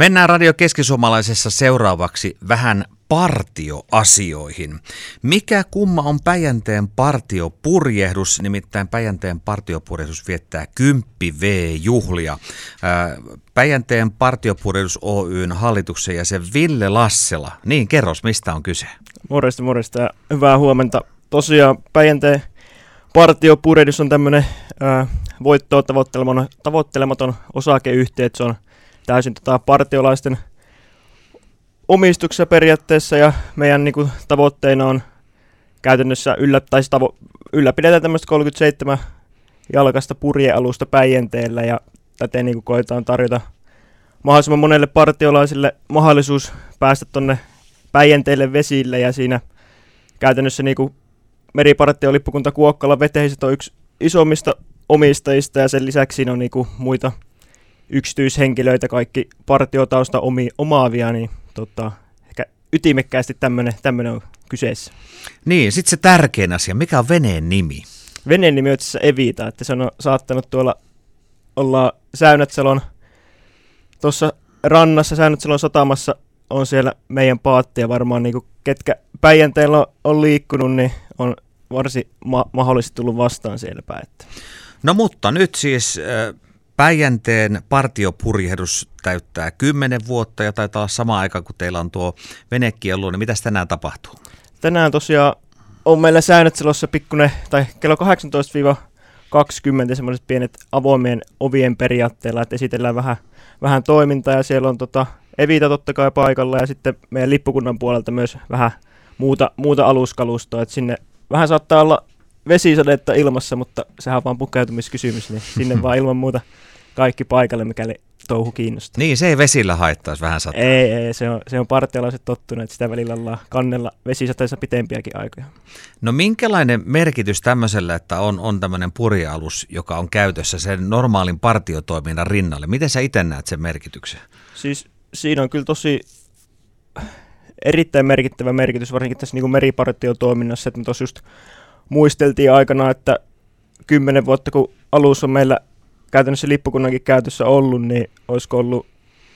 Mennään Radio Keskisuomalaisessa seuraavaksi vähän partioasioihin. Mikä kumma on Päijänteen partiopurjehdus? Nimittäin Päijänteen partiopurjehdus viettää 10 V-juhlia. Päijänteen partiopurjehdus Oyn hallituksen jäsen Ville Lassela. Niin, kerros, mistä on kyse? Morjesta, morjesta ja hyvää huomenta. Tosiaan Päijänteen partiopurjehdus on tämmöinen voittoa tavoittelematon, tavoittelematon osakeyhtiö, se on täysin tota partiolaisten omistuksessa periaatteessa ja meidän niin kuin, tavoitteena on käytännössä yllä, tai tavo, ylläpidetään tämmöistä 37 jalkasta purjealusta Päijänteellä ja täten niin kuin, koetaan tarjota mahdollisimman monelle partiolaisille mahdollisuus päästä tuonne Päijänteelle vesille ja siinä käytännössä niin kuin meripartiolippukunta Kuokkala Veteiset on yksi isommista omistajista ja sen lisäksi siinä on niin kuin muita yksityishenkilöitä, kaikki partiotausta omi, omaavia, niin tota, ehkä ytimekkäästi tämmöinen on kyseessä. Niin, sitten se tärkein asia, mikä on veneen nimi? Veneen nimi on itse Evita, että se on saattanut tuolla olla Säynätselon tuossa rannassa, Säynätselon satamassa on siellä meidän paattia varmaan, niin ketkä Päijänteellä on, on liikkunut, niin on varsin ma- mahdollisesti tullut vastaan siellä päin. No mutta nyt siis äh, Päijänteen partiopurjehdus täyttää 10 vuotta ja taitaa olla sama aika, kun teillä on tuo venekielu, niin mitä tänään tapahtuu? Tänään tosiaan on meillä Säännötselossa pikkuinen, tai kello 18-20 semmoiset pienet avoimien ovien periaatteella, että esitellään vähän, vähän toimintaa ja siellä on tota Evita totta kai paikalla ja sitten meidän lippukunnan puolelta myös vähän muuta, muuta aluskalustoa, että sinne vähän saattaa olla vesisadetta ilmassa, mutta sehän on vaan pukeutumiskysymys, niin sinne vaan ilman muuta kaikki paikalle, mikäli touhu kiinnostaa. Niin, se ei vesillä haittaisi vähän sataa. Ei, ei se on, se on partialaiset tottuneet, että sitä välillä ollaan kannella vesisateessa pitempiäkin aikoja. No minkälainen merkitys tämmöisellä, että on, on tämmöinen purjealus, joka on käytössä sen normaalin partiotoiminnan rinnalle? Miten sä itse näet sen merkityksen? Siis siinä on kyllä tosi erittäin merkittävä merkitys, varsinkin tässä niin meripartiotoiminnassa, että me tuossa just muisteltiin aikana, että kymmenen vuotta kun alus on meillä käytännössä lippukunnankin käytössä ollut, niin olisiko ollut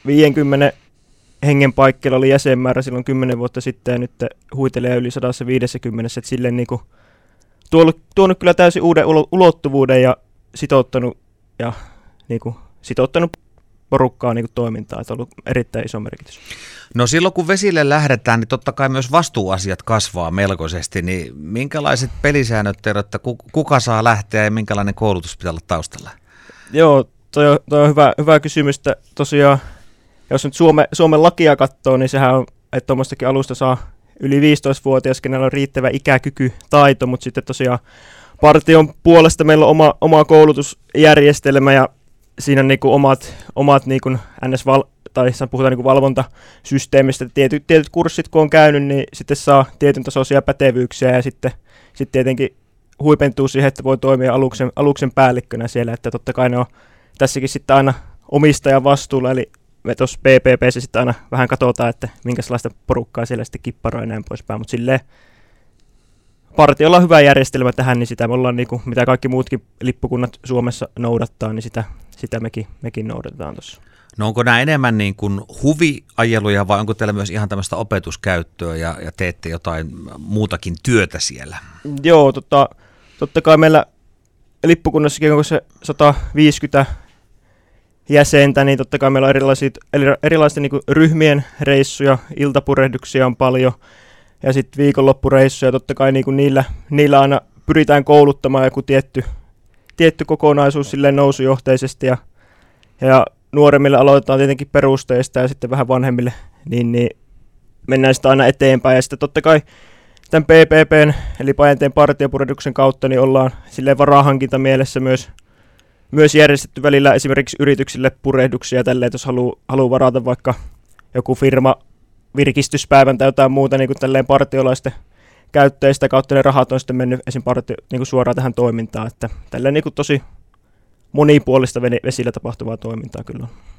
50 hengen paikkeilla oli jäsenmäärä silloin 10 vuotta sitten ja nyt huitelee yli 150, että silleen niin kuin tuonut, tuonut kyllä täysin uuden ulottuvuuden ja sitouttanut, ja niin kuin, sitouttanut porukkaa niin kuin toimintaa, että on ollut erittäin iso merkitys. No silloin kun vesille lähdetään, niin totta kai myös vastuuasiat kasvaa melkoisesti, niin minkälaiset pelisäännöt tehdään, että kuka saa lähteä ja minkälainen koulutus pitää olla taustalla? Joo, toi on, toi on hyvä, hyvä kysymys. Tosiaan, jos nyt Suome, Suomen lakia katsoo, niin sehän on, että tuommoistakin alusta saa yli 15-vuotias, kenellä on riittävä ikäkyky, taito, mutta sitten tosiaan partion puolesta meillä on oma, oma koulutusjärjestelmä ja siinä on niinku omat, omat niinku NS. val, tai puhutaan niinku valvontasysteemistä, tietyt, tietyt kurssit kun on käynyt, niin sitten saa tietyn tasoisia pätevyyksiä ja sitten, sitten tietenkin huipentuu siihen, että voi toimia aluksen, aluksen päällikkönä siellä, että totta kai ne on tässäkin sitten aina omistajan vastuulla, eli me tuossa PPPssä sitten aina vähän katsotaan, että minkälaista porukkaa siellä sitten kipparoi ja näin poispäin, mutta silleen partiolla on hyvä järjestelmä tähän, niin sitä me ollaan, niin kuin, mitä kaikki muutkin lippukunnat Suomessa noudattaa, niin sitä, sitä mekin, mekin noudatetaan tuossa. No onko nämä enemmän niin kuin huviajeluja vai onko teillä myös ihan tämmöistä opetuskäyttöä ja, ja teette jotain muutakin työtä siellä? Joo, tota, totta kai meillä lippukunnassakin onko se 150 jäsentä, niin totta kai meillä on erilaisia, erilaisten niin ryhmien reissuja, iltapurehduksia on paljon ja sitten viikonloppureissuja, totta kai niin kuin niillä, niillä aina pyritään kouluttamaan joku tietty, tietty kokonaisuus silleen nousujohteisesti ja, ja nuoremmille aloitetaan tietenkin perusteista ja sitten vähän vanhemmille, niin, niin mennään sitä aina eteenpäin. Ja sitten totta kai tämän PPPn, eli Pajanteen partiopureduksen kautta, niin ollaan silleen varahankinta mielessä myös, myös järjestetty välillä esimerkiksi yrityksille purehduksia tälleen, jos haluaa haluu varata vaikka joku firma virkistyspäivän tai jotain muuta niin kuin tälleen partiolaisten käyttäjistä kautta ne rahat on sitten mennyt esim. Partio, niin kuin suoraan tähän toimintaan, että tälleen niin kuin tosi monipuolista vesillä tapahtuvaa toimintaa kyllä on.